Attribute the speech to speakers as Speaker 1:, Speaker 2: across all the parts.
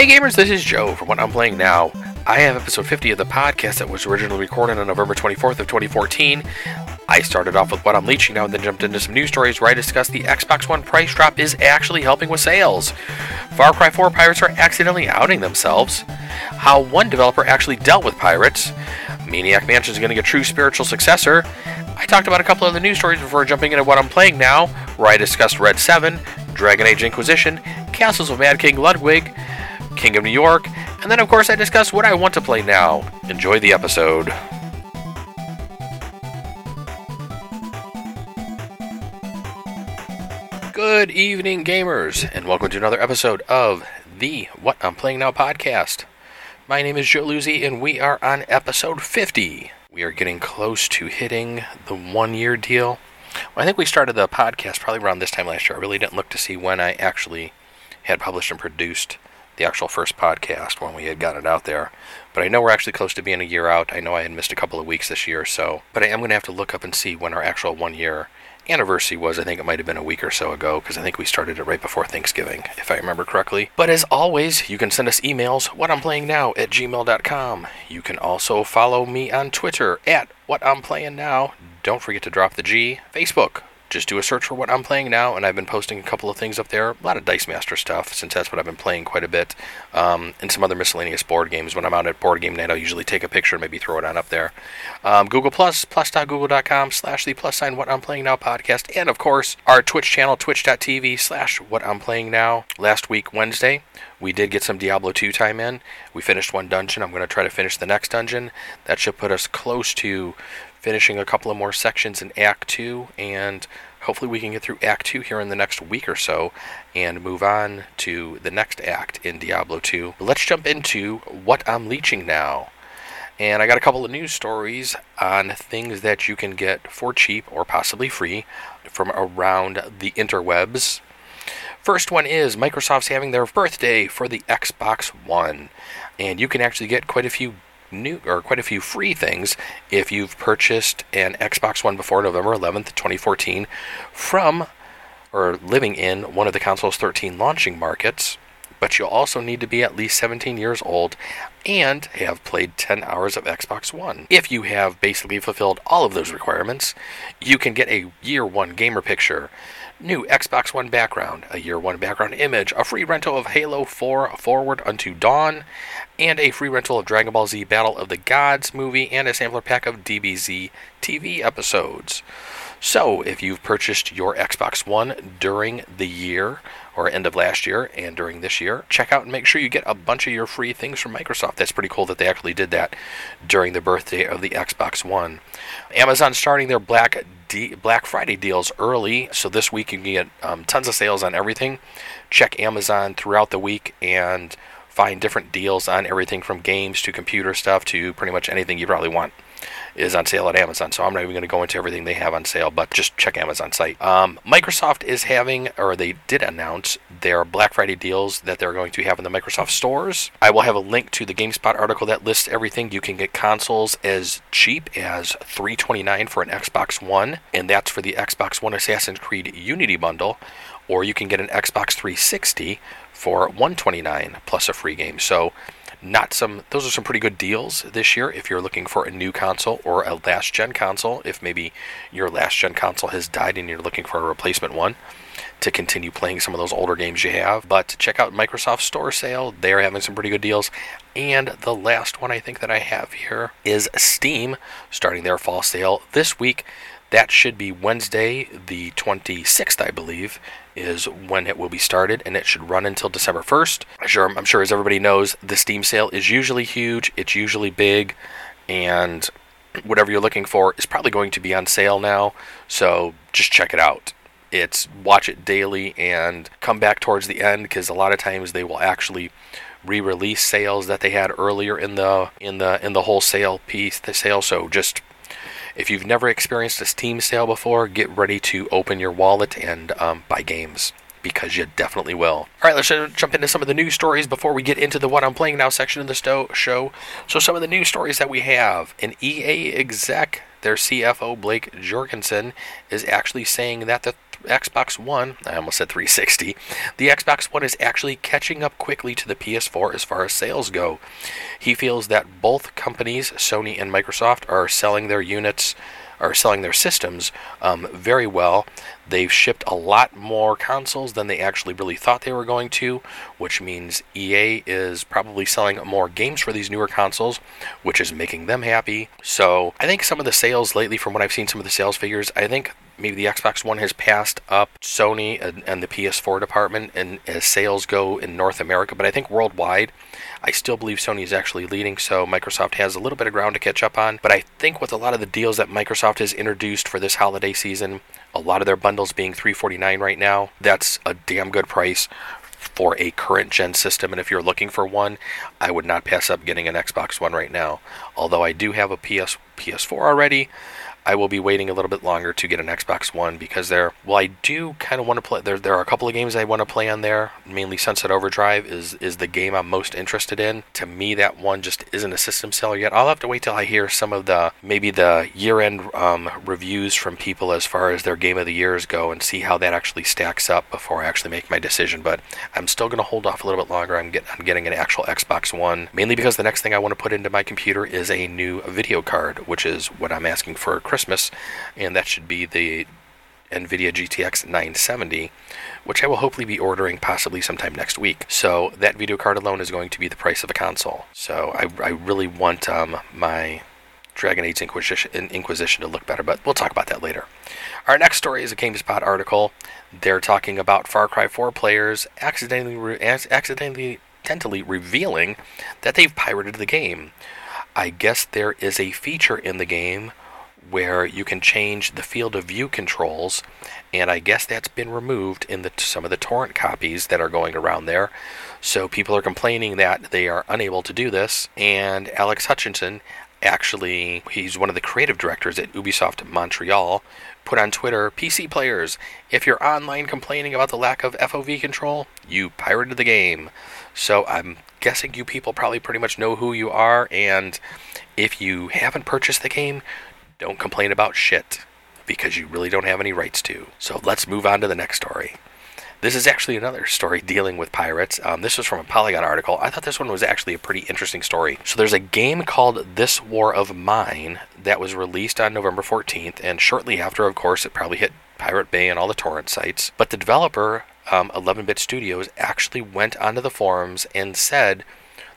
Speaker 1: Hey gamers, this is Joe from What I'm Playing Now. I have episode 50 of the podcast that was originally recorded on November 24th of 2014. I started off with what I'm leeching now and then jumped into some news stories where I discussed the Xbox One price drop is actually helping with sales. Far Cry 4 pirates are accidentally outing themselves. How one developer actually dealt with pirates. Maniac Mansion is getting a true spiritual successor. I talked about a couple of the news stories before jumping into what I'm playing now, where I discussed Red 7, Dragon Age Inquisition, Castles of Mad King Ludwig, King of New York, and then of course I discuss what I want to play now. Enjoy the episode. Good evening, gamers, and welcome to another episode of the What I'm Playing Now podcast. My name is Joe Luzzi, and we are on episode 50. We are getting close to hitting the one year deal. Well, I think we started the podcast probably around this time last year. I really didn't look to see when I actually had published and produced the actual first podcast when we had gotten it out there. But I know we're actually close to being a year out. I know I had missed a couple of weeks this year, so. But I am going to have to look up and see when our actual one year anniversary was. I think it might have been a week or so ago because I think we started it right before Thanksgiving, if I remember correctly. But as always, you can send us emails, what I'm playing now at gmail.com. You can also follow me on Twitter at what I'm playing now. Don't forget to drop the G. Facebook, just do a search for what I'm playing now, and I've been posting a couple of things up there. A lot of Dice Master stuff, since that's what I've been playing quite a bit, um, and some other miscellaneous board games. When I'm out at Board Game Night, I'll usually take a picture and maybe throw it on up there. Um, Google Plus, plus.google.com slash the plus sign what I'm playing now podcast, and of course, our Twitch channel, twitch.tv slash what I'm playing now. Last week, Wednesday, we did get some Diablo 2 time in. We finished one dungeon. I'm going to try to finish the next dungeon. That should put us close to finishing a couple of more sections in Act 2, and hopefully we can get through Act 2 here in the next week or so and move on to the next act in Diablo 2. But let's jump into what I'm leeching now. And I got a couple of news stories on things that you can get for cheap or possibly free from around the interwebs. First one is Microsoft's having their birthday for the Xbox One, and you can actually get quite a few new or quite a few free things if you've purchased an Xbox One before November 11th, 2014 from or living in one of the console's 13 launching markets. But you'll also need to be at least 17 years old and have played 10 hours of Xbox One. If you have basically fulfilled all of those requirements, you can get a year one gamer picture, new Xbox One background, a year one background image, a free rental of Halo 4 Forward Unto Dawn, and a free rental of Dragon Ball Z Battle of the Gods movie, and a sampler pack of DBZ TV episodes. So, if you've purchased your Xbox One during the year or end of last year and during this year, check out and make sure you get a bunch of your free things from Microsoft. That's pretty cool that they actually did that during the birthday of the Xbox One. Amazon starting their Black D- Black Friday deals early, so this week you can get um, tons of sales on everything. Check Amazon throughout the week and find different deals on everything from games to computer stuff to pretty much anything you probably want is on sale at Amazon. So I'm not even going to go into everything they have on sale, but just check Amazon site. Um, Microsoft is having, or they did announce their Black Friday deals that they're going to have in the Microsoft stores. I will have a link to the GameSpot article that lists everything. You can get consoles as cheap as 329 for an Xbox One, and that's for the Xbox One Assassin's Creed Unity bundle, or you can get an Xbox 360 for 129 plus a free game. So not some those are some pretty good deals this year if you're looking for a new console or a last gen console if maybe your last gen console has died and you're looking for a replacement one to continue playing some of those older games you have. But check out microsoft store sale they're having some pretty good deals. And the last one i think that i have here is steam starting their fall sale this week. That should be Wednesday, the 26th, I believe, is when it will be started, and it should run until December 1st. I'm sure, I'm sure as everybody knows, the Steam sale is usually huge, it's usually big, and whatever you're looking for is probably going to be on sale now. So just check it out. It's watch it daily and come back towards the end because a lot of times they will actually re-release sales that they had earlier in the in the in the wholesale piece the sale. So just if you've never experienced a Steam sale before, get ready to open your wallet and um, buy games because you definitely will. All right, let's jump into some of the news stories before we get into the what I'm playing now section of the sto- show. So, some of the news stories that we have an EA exec, their CFO Blake Jorgensen, is actually saying that the Xbox One, I almost said 360, the Xbox One is actually catching up quickly to the PS4 as far as sales go. He feels that both companies, Sony and Microsoft, are selling their units are selling their systems um, very well. They've shipped a lot more consoles than they actually really thought they were going to, which means EA is probably selling more games for these newer consoles, which is making them happy. So I think some of the sales lately, from what I've seen, some of the sales figures, I think maybe the Xbox One has passed up Sony and, and, the PS4 department and as sales go in North America, but I think worldwide, I still believe Sony is actually leading, so Microsoft has a little bit of ground to catch up on. But I think with a lot of the deals that Microsoft has introduced for this holiday season, a lot of their bundles being 349 right now, that's a damn good price for a current gen system. And if you're looking for one, I would not pass up getting an Xbox One right now. Although I do have a PS PS4 already, I will be waiting a little bit longer to get an Xbox One because there. Well, I do kind of want to play. There, there are a couple of games I want to play on there. Mainly Sunset Overdrive is is the game I'm most interested in. To me, that one just isn't a system seller yet. I'll have to wait till I hear some of the maybe the year-end um, reviews from people as far as their game of the years go and see how that actually stacks up before I actually make my decision. But I'm still going to hold off a little bit longer. I'm, get, I'm getting an actual Xbox One mainly because the next thing I want to put into my computer is a new video card, which is what I'm asking for Christmas, and that should be the NVIDIA GTX 970, which I will hopefully be ordering possibly sometime next week. So that video card alone is going to be the price of a console. So I, I really want um, my Dragon Age Inquisition, Inquisition to look better, but we'll talk about that later. Our next story is a GameSpot article. They're talking about Far Cry 4 players accidentally, re- accidentally, accidentally revealing that they've pirated the game. I guess there is a feature in the game where you can change the field of view controls, and I guess that's been removed in the, some of the torrent copies that are going around there. So people are complaining that they are unable to do this, and Alex Hutchinson actually, he's one of the creative directors at Ubisoft Montreal, put on Twitter, PC players, if you're online complaining about the lack of FOV control, you pirated the game. So I'm guessing you people probably pretty much know who you are, and if you haven't purchased the game, don't complain about shit because you really don't have any rights to. So let's move on to the next story. This is actually another story dealing with pirates. Um, this was from a Polygon article. I thought this one was actually a pretty interesting story. So there's a game called This War of Mine that was released on November 14th, and shortly after, of course, it probably hit Pirate Bay and all the torrent sites. But the developer, um, 11-Bit Studios, actually went onto the forums and said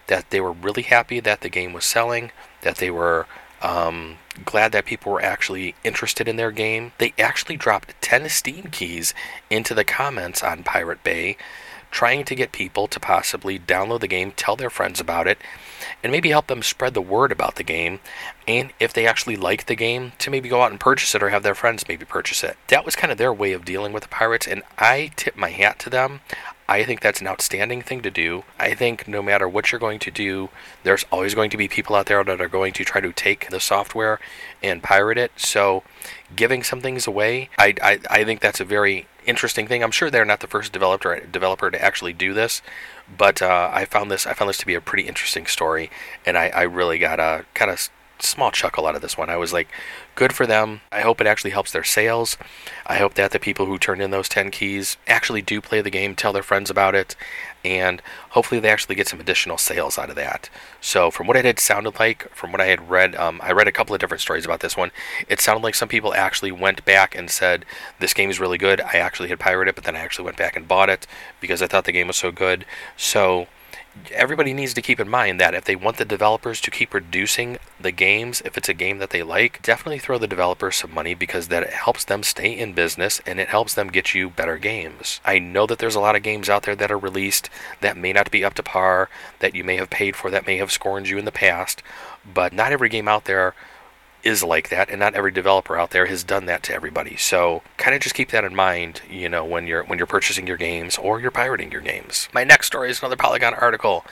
Speaker 1: that they were really happy that the game was selling, that they were um, glad that people were actually interested in their game. They actually dropped 10 Steam keys into the comments on Pirate Bay, trying to get people to possibly download the game, tell their friends about it, and maybe help them spread the word about the game. And if they actually like the game, to maybe go out and purchase it or have their friends maybe purchase it. That was kind of their way of dealing with the pirates, and I tip my hat to them. I think that's an outstanding thing to do. I think no matter what you're going to do, there's always going to be people out there that are going to try to take the software and pirate it. So, giving some things away, I, I, I think that's a very interesting thing. I'm sure they're not the first developer developer to actually do this, but uh, I found this I found this to be a pretty interesting story, and I, I really got a kind of small chuckle out of this one. I was like, good for them. I hope it actually helps their sales. I hope that the people who turned in those 10 keys actually do play the game, tell their friends about it, and hopefully they actually get some additional sales out of that. So, from what it had sounded like, from what I had read, um, I read a couple of different stories about this one. It sounded like some people actually went back and said, This game is really good. I actually had pirated it, but then I actually went back and bought it because I thought the game was so good. So, everybody needs to keep in mind that if they want the developers to keep producing the games, if it's a game that they like, definitely throw the developers some money because that helps them stay in business and it helps them get you better games. I know that there's a lot of games out there that are released that may not be up to par, that you may have paid for, that may have scorned you in the past, but not every game out there is like that, and not every developer out there has done that to everybody. So kind of just keep that in mind, you know, when you're when you're purchasing your games or you're pirating your games. My next story is another Polygon article.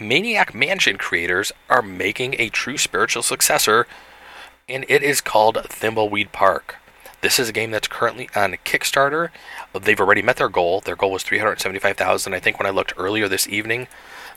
Speaker 1: Maniac Mansion creators are making a true spiritual successor, and it is called Thimbleweed Park. This is a game that's currently on Kickstarter. They've already met their goal. Their goal was 375,000. I think when I looked earlier this evening,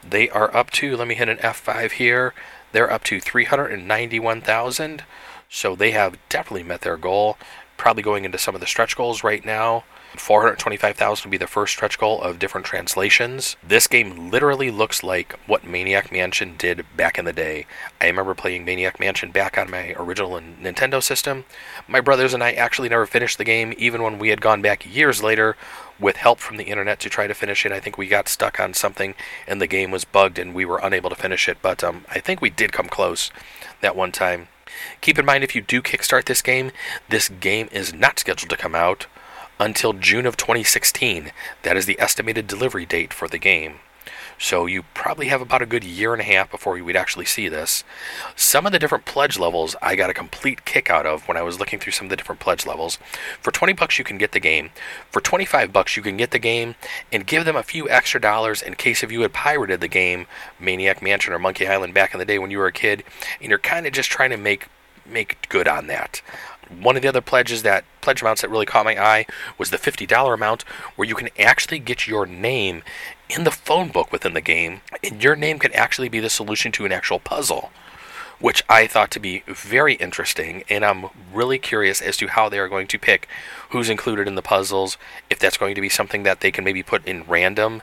Speaker 1: they are up to. Let me hit an F5 here. They're up to 391,000. So they have definitely met their goal. Probably going into some of the stretch goals right now. 425,000 would be the first stretch goal of different translations. This game literally looks like what Maniac Mansion did back in the day. I remember playing Maniac Mansion back on my original Nintendo system. My brothers and I actually never finished the game, even when we had gone back years later with help from the internet to try to finish it. I think we got stuck on something and the game was bugged and we were unable to finish it, but um, I think we did come close that one time. Keep in mind if you do kickstart this game, this game is not scheduled to come out until June of 2016. That is the estimated delivery date for the game. So you probably have about a good year and a half before you would actually see this. Some of the different pledge levels I got a complete kick out of when I was looking through some of the different pledge levels. For 20 bucks you can get the game. For 25 bucks you can get the game and give them a few extra dollars in case if you had pirated the game Maniac Mansion or Monkey Island back in the day when you were a kid and you're kind of just trying to make make good on that. One of the other pledges that pledge amounts that really caught my eye was the $50 amount where you can actually get your name in the phone book within the game and your name can actually be the solution to an actual puzzle which I thought to be very interesting, and I'm really curious as to how they are going to pick who's included in the puzzles, if that's going to be something that they can maybe put in random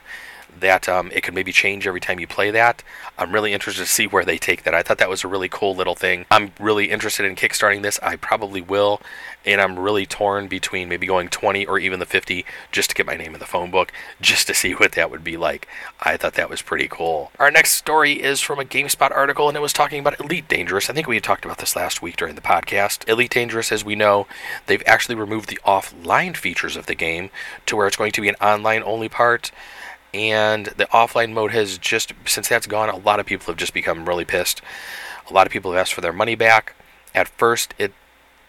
Speaker 1: that um, it could maybe change every time you play that. I'm really interested to see where they take that. I thought that was a really cool little thing. I'm really interested in kickstarting this. I probably will, and I'm really torn between maybe going 20 or even the 50 just to get my name in the phone book, just to see what that would be like. I thought that was pretty cool. Our next story is from a GameSpot article, and it was talking about Elite Dangerous. I think we had talked about this last week during the podcast. Elite Dangerous, as we know, they've actually removed the offline features of the game to where it's going to be an online only part and the offline mode has just since that's gone a lot of people have just become really pissed. A lot of people have asked for their money back. At first it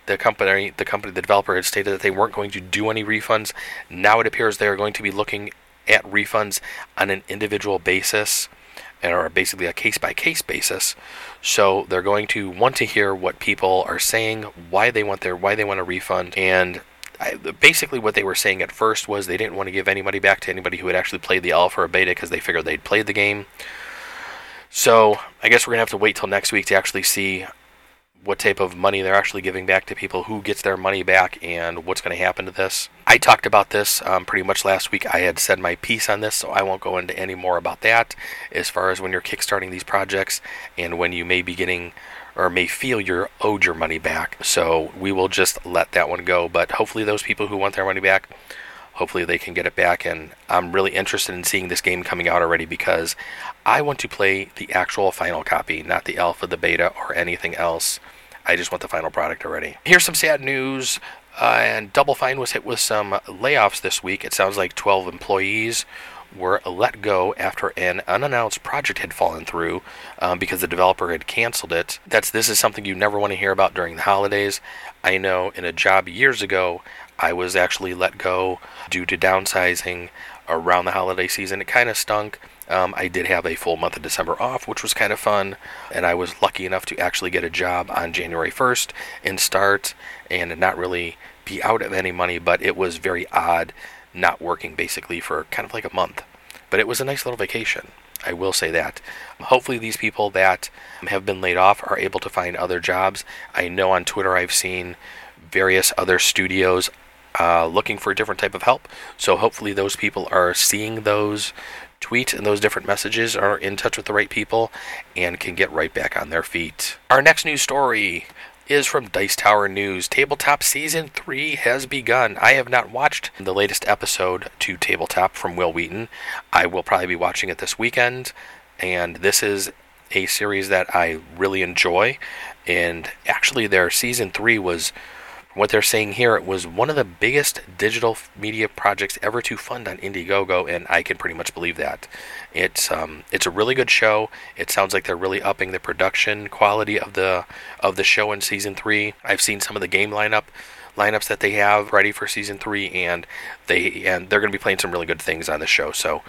Speaker 1: the company the company the developer had stated that they weren't going to do any refunds. Now it appears they are going to be looking at refunds on an individual basis or basically a case by case basis. So they're going to want to hear what people are saying why they want their why they want a refund and I, basically what they were saying at first was they didn't want to give any money back to anybody who had actually played the alpha or beta because they figured they'd played the game. So I guess we're gonna have to wait till next week to actually see what type of money they're actually giving back to people, who gets their money back, and what's going to happen to this. I talked about this um, pretty much last week. I had said my piece on this, so I won't go into any more about that as far as when you're kickstarting these projects and when you may be getting or may feel you're owed your money back. So we will just let that one go. But hopefully, those people who want their money back, hopefully they can get it back. And I'm really interested in seeing this game coming out already because I want to play the actual final copy, not the alpha, the beta, or anything else. I just want the final product already. Here's some sad news. Uh, and Double Fine was hit with some layoffs this week. It sounds like 12 employees were let go after an unannounced project had fallen through um, because the developer had canceled it. That's this is something you never want to hear about during the holidays. I know in a job years ago, I was actually let go due to downsizing around the holiday season. It kind of stunk. Um, I did have a full month of December off, which was kind of fun, and I was lucky enough to actually get a job on January 1st and start and not really be out of any money, but it was very odd not working basically for kind of like a month. But it was a nice little vacation. I will say that. Hopefully, these people that have been laid off are able to find other jobs. I know on Twitter I've seen various other studios uh, looking for a different type of help. So hopefully, those people are seeing those tweets and those different messages, are in touch with the right people, and can get right back on their feet. Our next news story is from Dice Tower News. Tabletop Season 3 has begun. I have not watched the latest episode to Tabletop from Wil Wheaton. I will probably be watching it this weekend, and this is a series that I really enjoy. And actually, their Season 3 was what they're saying here, it was one of the biggest digital media projects ever to fund on Indiegogo, and I can pretty much believe that. It's um, it's a really good show. It sounds like they're really upping the production quality of the of the show in season three. I've seen some of the game lineup lineups that they have ready for season three, and they and they're going to be playing some really good things on the show. So,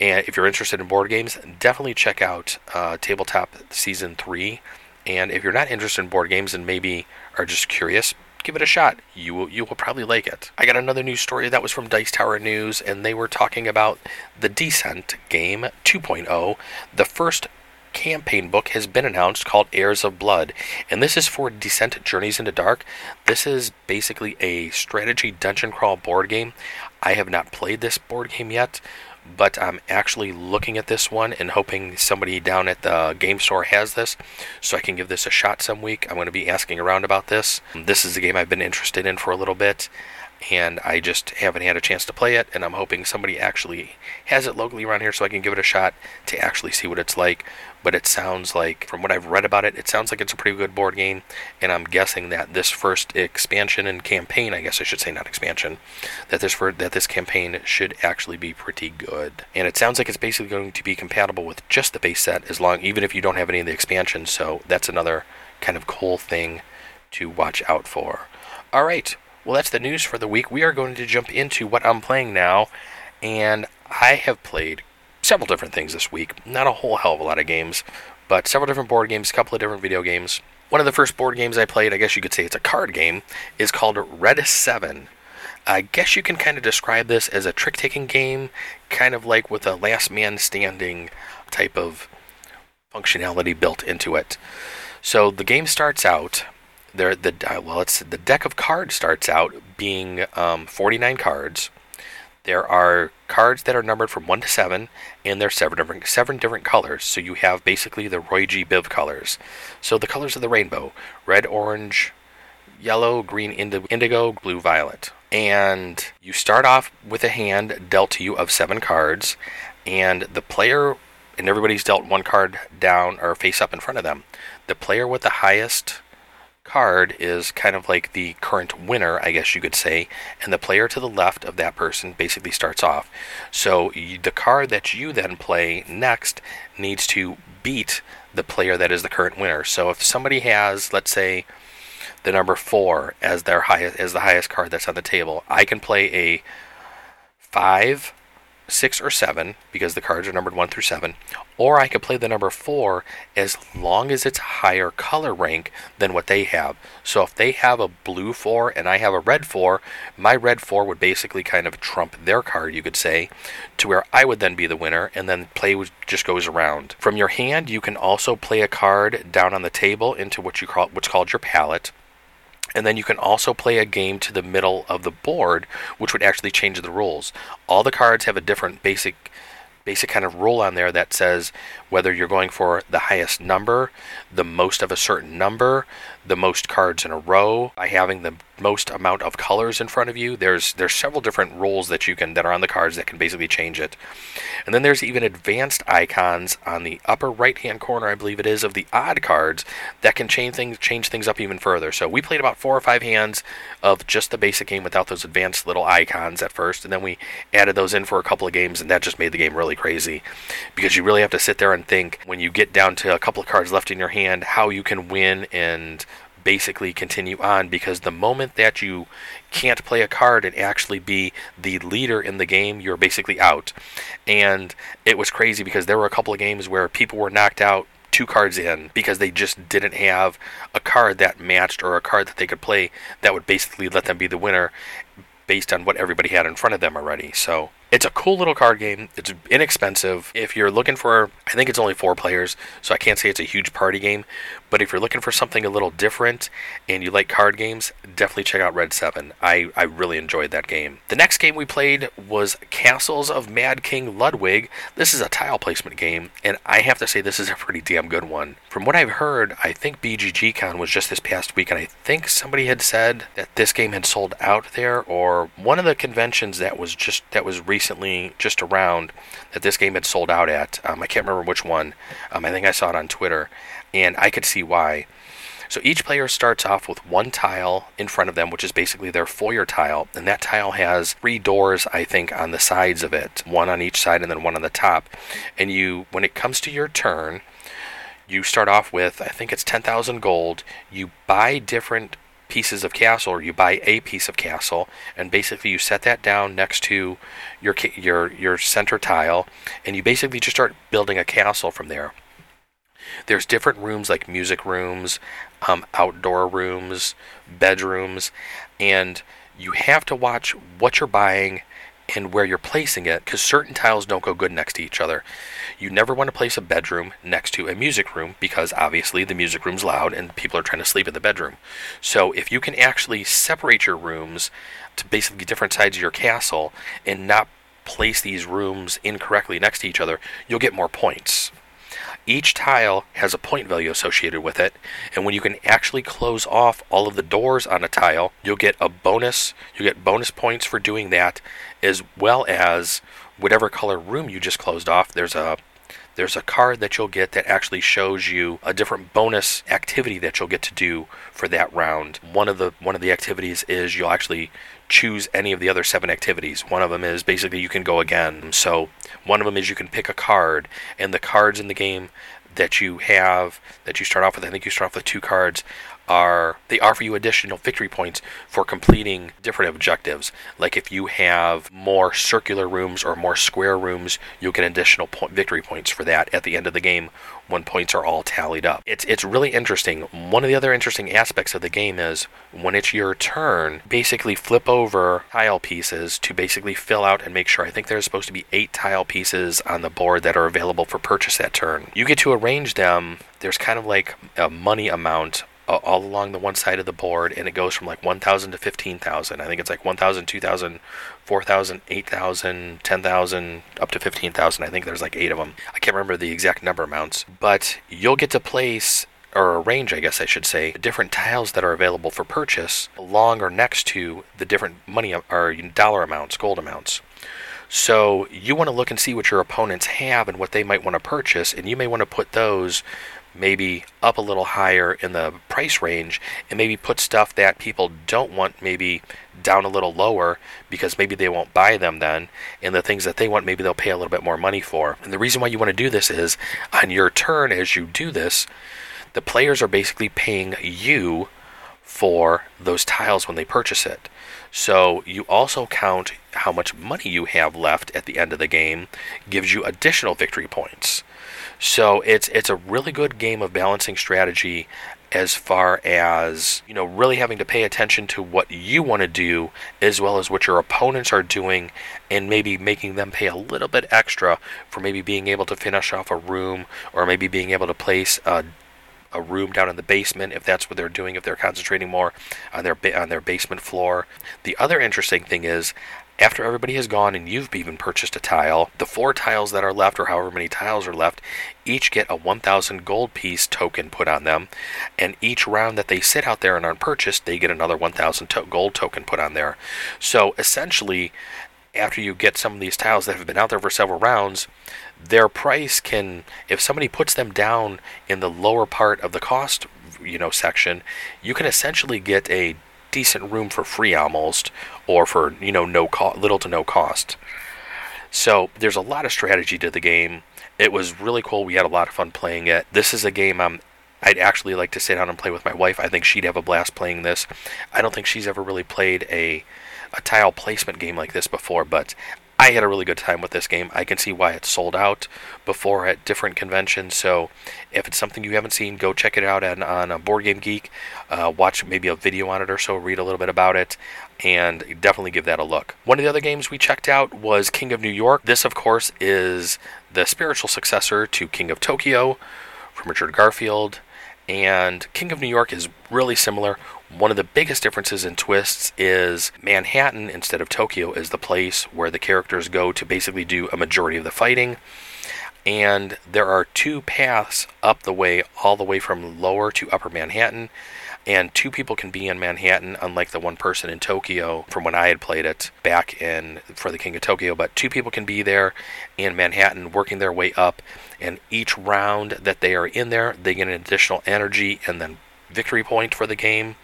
Speaker 1: and if you're interested in board games, definitely check out uh, Tabletop Season Three. And if you're not interested in board games and maybe are just curious, give it a shot. You will, you will probably like it. I got another news story that was from Dice Tower News, and they were talking about the Descent game 2.0, the first campaign book has been announced called Heirs of Blood, and this is for Descent Journeys into Dark. This is basically a strategy dungeon crawl board game. I have not played this board game yet, but I'm actually looking at this one and hoping somebody down at the game store has this so I can give this a shot some week. I'm going to be asking around about this. This is a game I've been interested in for a little bit and I just haven't had a chance to play it and I'm hoping somebody actually has it locally around here so I can give it a shot to actually see what it's like but it sounds like, from what I've read about it, it sounds like it's a pretty good board game, and I'm guessing that this first expansion and campaign, I guess I should say not expansion, that this for, that this campaign should actually be pretty good. And it sounds like it's basically going to be compatible with just the base set, as long even if you don't have any of the expansions. So that's another kind of cool thing to watch out for. All right, well that's the news for the week. We are going to jump into what I'm playing now, and I have played several different things this week. Not a whole hell of a lot of games, but several different board games, a couple of different video games. One of the first board games I played, I guess you could say it's a card game, is called Red 7. I guess you can kind of describe this as a trick taking game, kind of like with a last man standing type of functionality built into it. So the game starts out. There, the well, it's the deck of cards starts out being um, 49 cards. There are cards that are numbered from 1 to 7, and they're seven different, seven different colors. So you have basically the Roy G. Biv colors. So the colors of the rainbow red, orange, yellow, green, indigo, blue, violet. And you start off with a hand dealt to you of seven cards, and the player, and everybody's dealt one card down or face up in front of them. The player with the highest card is kind of like the current winner, I guess you could say, and the player to the left of that person basically starts off. So you, the card that you then play next needs to beat the player that is the current winner. So if somebody has, let's say, the number four as their highest as the highest card that's on the table, I can play a five six or seven because the cards are numbered one through seven, or I could play the number four as long as it's higher color rank than what they have. So if they have a blue four and I have a red four, my red four would basically kind of trump their card, you could say, to where I would then be the winner, and then play just goes around. From your hand, you can also play a card down on the table into what you call what's called your palette. And then you can also play a game to the middle of the board, which would actually change the rules. All the cards have a different basic basic kind of rule on there that says whether you're going for the highest number, the most of a certain number, the most cards in a row, by having the most amount of colors in front of you. There's there's several different rules that you can that are on the cards that can basically change it. And then there's even advanced icons on the upper right hand corner, I believe it is, of the odd cards that can change things change things up even further. So we played about four or five hands of just the basic game without those advanced little icons at first, and then we added those in for a couple of games, and that just made the game really crazy because you really have to sit there and think when you get down to a couple of cards left in your hand how you can win and basically continue on because the moment that you can't play a card and actually be the leader in the game, you're basically out. And it was crazy because there were a couple of games where people were knocked out two cards in because they just didn't have a card that matched or a card that they could play that would basically let them be the winner based on what everybody had in front of them already. So it's a cool little card game. It's inexpensive. If you're looking for, I think it's only four players, so I can't say it's a huge party game. But if you're looking for something a little different and you like card games, definitely check out Red 7. I, I really enjoyed that game. The next game we played was Castles of Mad King Ludwig. This is a tile placement game, and I have to say this is a pretty damn good one. From what I've heard, I think BGGCon was just this past week, and I think somebody had said that this game had sold out there, or one of the conventions that was just that was recent recently just around that this game had sold out at. Um, I can't remember which one. Um, I think I saw it on Twitter, and I could see why. So each player starts off with one tile in front of them, which is basically their foyer tile, and that tile has three doors, I think, on the sides of it, one on each side and then one on the top. And you, when it comes to your turn, you start off with, I think it's 10,000 gold. You buy different pieces of castle, or you buy a piece of castle, and basically you set that down next to your your your center tile, and you basically just start building a castle from there. There's different rooms like music rooms, um, outdoor rooms, bedrooms, and you have to watch what you're buying and where you're placing it because certain tiles don't go good next to each other. You never want to place a bedroom next to a music room because obviously the music room's loud and people are trying to sleep in the bedroom. So if you can actually separate your rooms to basically different sides of your castle and not place these rooms incorrectly next to each other, you'll get more points. Each tile has a point value associated with it, and when you can actually close off all of the doors on a tile, you'll get a bonus. You get bonus points for doing that, as well as whatever color room you just closed off. There's a there's a card that you'll get that actually shows you a different bonus activity that you'll get to do for that round. One of the one of the activities is you'll actually choose any of the other seven activities. One of them is basically you can go again. So one of them is you can pick a card, and the cards in the game that you have that you start off with, I think you start off with two cards, are they offer you additional victory points for completing different objectives. Like if you have more circular rooms or more square rooms, you'll get additional point, victory points for that at the end of the game when points are all tallied up. It's it's really interesting. One of the other interesting aspects of the game is when it's your turn, basically flip over tile pieces to basically fill out and make sure. I think there's supposed to be eight tile pieces on the board that are available for purchase that turn. You get to arrange them. There's kind of like a money amount all along the one side of the board, and it goes from like 1,000 to 15,000. I think it's like 1,000, 2,000, 4,000, 8,000, 10,000, up to 15,000. I think there's like eight of them. I can't remember the exact number amounts, but you'll get to place or arrange, I guess I should say, different tiles that are available for purchase along or next to the different money or dollar amounts, gold amounts. So you want to look and see what your opponents have and what they might want to purchase, and you may want to put those maybe up a little higher in the price range and maybe put stuff that people don't want maybe down a little lower because maybe they won't buy them then. And the things that they want maybe they'll pay a little bit more money for. And the reason why you want to do this is on your turn as you do this the players are basically paying you for those tiles when they purchase it. So you also count how much money you have left at the end of the game gives you additional victory points so it's it's a really good game of balancing strategy as far as you know really having to pay attention to what you want to do as well as what your opponents are doing and maybe making them pay a little bit extra for maybe being able to finish off a room or maybe being able to place a a room down in the basement if that's what they're doing if they're concentrating more on their on their basement floor. The other interesting thing is after everybody has gone and you've even purchased a tile, the four tiles that are left, or however many tiles are left, each get a 1,000 gold piece token put on them. And each round that they sit out there and aren't purchased, they get another 1,000 to- gold token put on there. So essentially, after you get some of these tiles that have been out there for several rounds, their price can, if somebody puts them down in the lower part of the cost, you know, section, you can essentially get a decent room for free almost, or for you know no co- little to no cost. So there's a lot of strategy to the game. It was really cool. We had a lot of fun playing it. This is a game I'm I'd actually like to sit down and play with my wife. I think she'd have a blast playing this. I don't think she's ever really played a a tile placement game like this before, but I had a really good time with this game. I can see why it's sold out before at different conventions. So if it's something you haven't seen, go check it out on, on Board Game Geek. Uh, watch maybe a video on it or so, read a little bit about it, and definitely give that a look. One of the other games we checked out was King of New York. This, of course, is the spiritual successor to King of Tokyo from Richard Garfield. And King of New York is really similar. One of the biggest differences in twists is Manhattan instead of Tokyo is the place where the characters go to basically do a majority of the fighting. And there are two paths up the way, all the way from lower to upper Manhattan. And two people can be in Manhattan, unlike the one person in Tokyo from when I had played it back in for the King of Tokyo. But two people can be there in Manhattan working their way up. And each round that they are in there, they get an additional energy and then victory point for the game.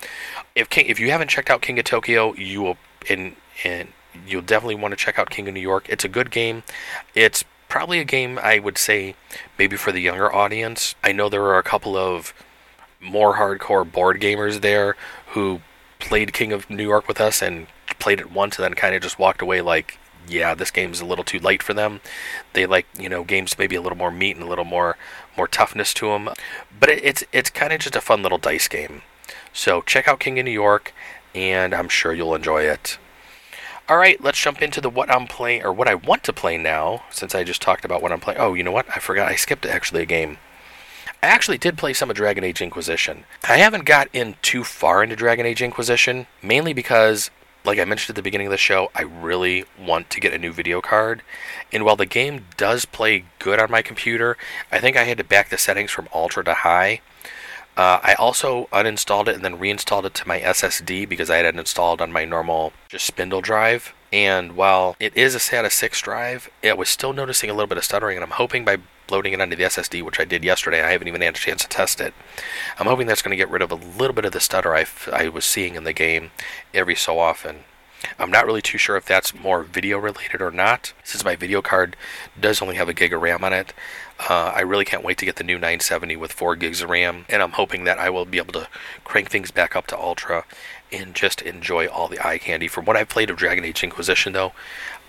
Speaker 1: If King, if you haven't checked out King of Tokyo, you will and and you'll definitely want to check out King of New York. It's a good game. It's probably a game I would say maybe for the younger audience. I know there are a couple of more hardcore board gamers there who played King of New York with us and played it once and then kind of just walked away like yeah, this game's a little too light for them. They like, you know, games maybe a little more meat and a little more more toughness to them. But it, it's it's kind of just a fun little dice game. So check out King of New York, and I'm sure you'll enjoy it. All right, let's jump into the what I'm playing or what I want to play now. Since I just talked about what I'm playing. Oh, you know what? I forgot. I skipped actually a game. I actually did play some of Dragon Age Inquisition. I haven't got in too far into Dragon Age Inquisition, mainly because, like I mentioned at the beginning of the show, I really want to get a new video card. And while the game does play good on my computer, I think I had to back the settings from ultra to high. Uh, I also uninstalled it and then reinstalled it to my SSD because I had it installed on my normal just spindle drive. And while it is a SATA 6 drive, it was still noticing a little bit of stuttering, and I'm hoping by loading it onto the SSD, which I did yesterday, I haven't even had a chance to test it. I'm hoping that's going to get rid of a little bit of the stutter I, I was seeing in the game every so often. I'm not really too sure if that's more video related or not, since my video card does only have a gig of RAM on it. Uh, I really can't wait to get the new 970 with 4 gigs of RAM, and I'm hoping that I will be able to crank things back up to Ultra and just enjoy all the eye candy. From what I've played of Dragon Age Inquisition, though,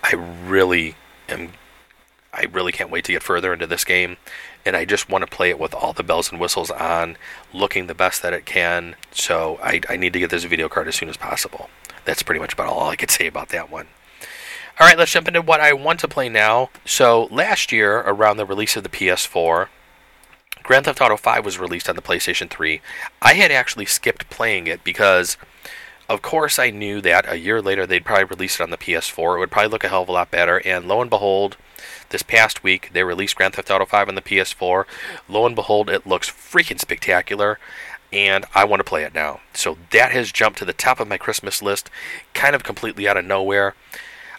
Speaker 1: I really am. I really can't wait to get further into this game, and I just want to play it with all the bells and whistles on, looking the best that it can. So I, I need to get this video card as soon as possible. That's pretty much about all I could say about that one. All right, let's jump into what I want to play now. So last year, around the release of the PS4, Grand Theft Auto 5 was released on the PlayStation 3. I had actually skipped playing it because of course, I knew that a year later they'd probably release it on the PS4. It would probably look a hell of a lot better. And lo and behold, this past week they released Grand Theft Auto 5 on the PS4. Lo and behold, it looks freaking spectacular. And I want to play it now. So that has jumped to the top of my Christmas list, kind of completely out of nowhere.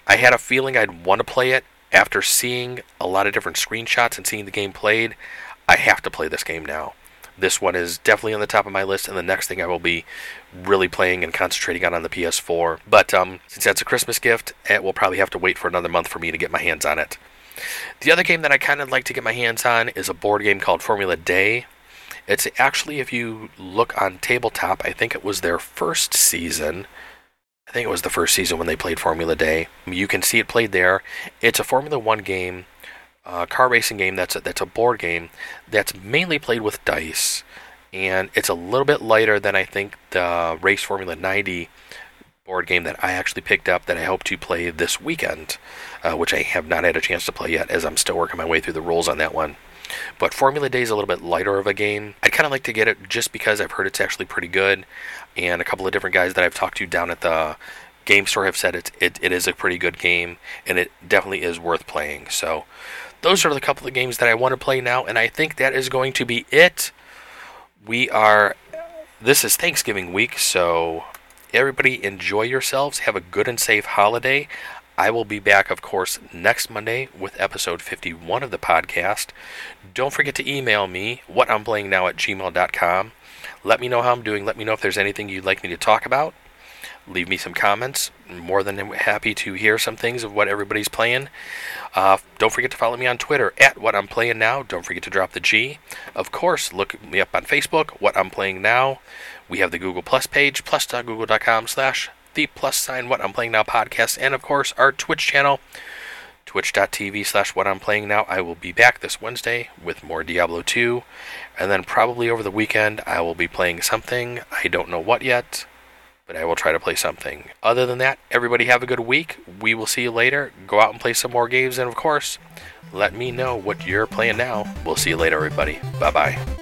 Speaker 1: I had a feeling I'd want to play it after seeing a lot of different screenshots and seeing the game played. I have to play this game now this one is definitely on the top of my list, and the next thing I will be really playing and concentrating on on the PS4. But um, since that's a Christmas gift, it will probably have to wait for another month for me to get my hands on it. The other game that I kind of like to get my hands on is a board game called Formula D. It's actually, if you look on tabletop, I think it was their first season. I think it was the first season when they played Formula D. You can see it played there. It's a Formula One game uh, car racing game that's a, that's a board game that's mainly played with dice, and it's a little bit lighter than I think the Race Formula 90 board game that I actually picked up that I hope to play this weekend, uh, which I have not had a chance to play yet as I'm still working my way through the rules on that one. But Formula D is a little bit lighter of a game. I'd kind of like to get it just because I've heard it's actually pretty good, and a couple of different guys that I've talked to down at the game store have said it, it, it is a pretty good game, and it definitely is worth playing. So those are the couple of games that I want to play now, and I think that is going to be it. We are. This is Thanksgiving week, so everybody enjoy yourselves. Have a good and safe holiday. I will be back, of course, next Monday with episode 51 of the podcast. Don't forget to email me, what I'm playing now at gmail.com. Let me know how I'm doing. Let me know if there's anything you'd like me to talk about leave me some comments. more than happy to hear some things of what everybody's playing. Uh, don't forget to follow me on Twitter at What I'm Playing Now. Don't forget to drop the G. Of course, look me up on Facebook, What I'm Playing Now. We have the Google Plus page, plus.google.com slash the plus sign What I'm Playing Now podcast, and of course our Twitch channel, twitch.tv slash What I'm Playing Now. I will be back this Wednesday with more Diablo 2, and then probably over the weekend I will be playing something. I don't know what yet but I will try to play something. Other than that, everybody have a good week. We will see you later. Go out and play some more games, and of course, let me know what you're playing now. We'll see you later, everybody. Bye bye.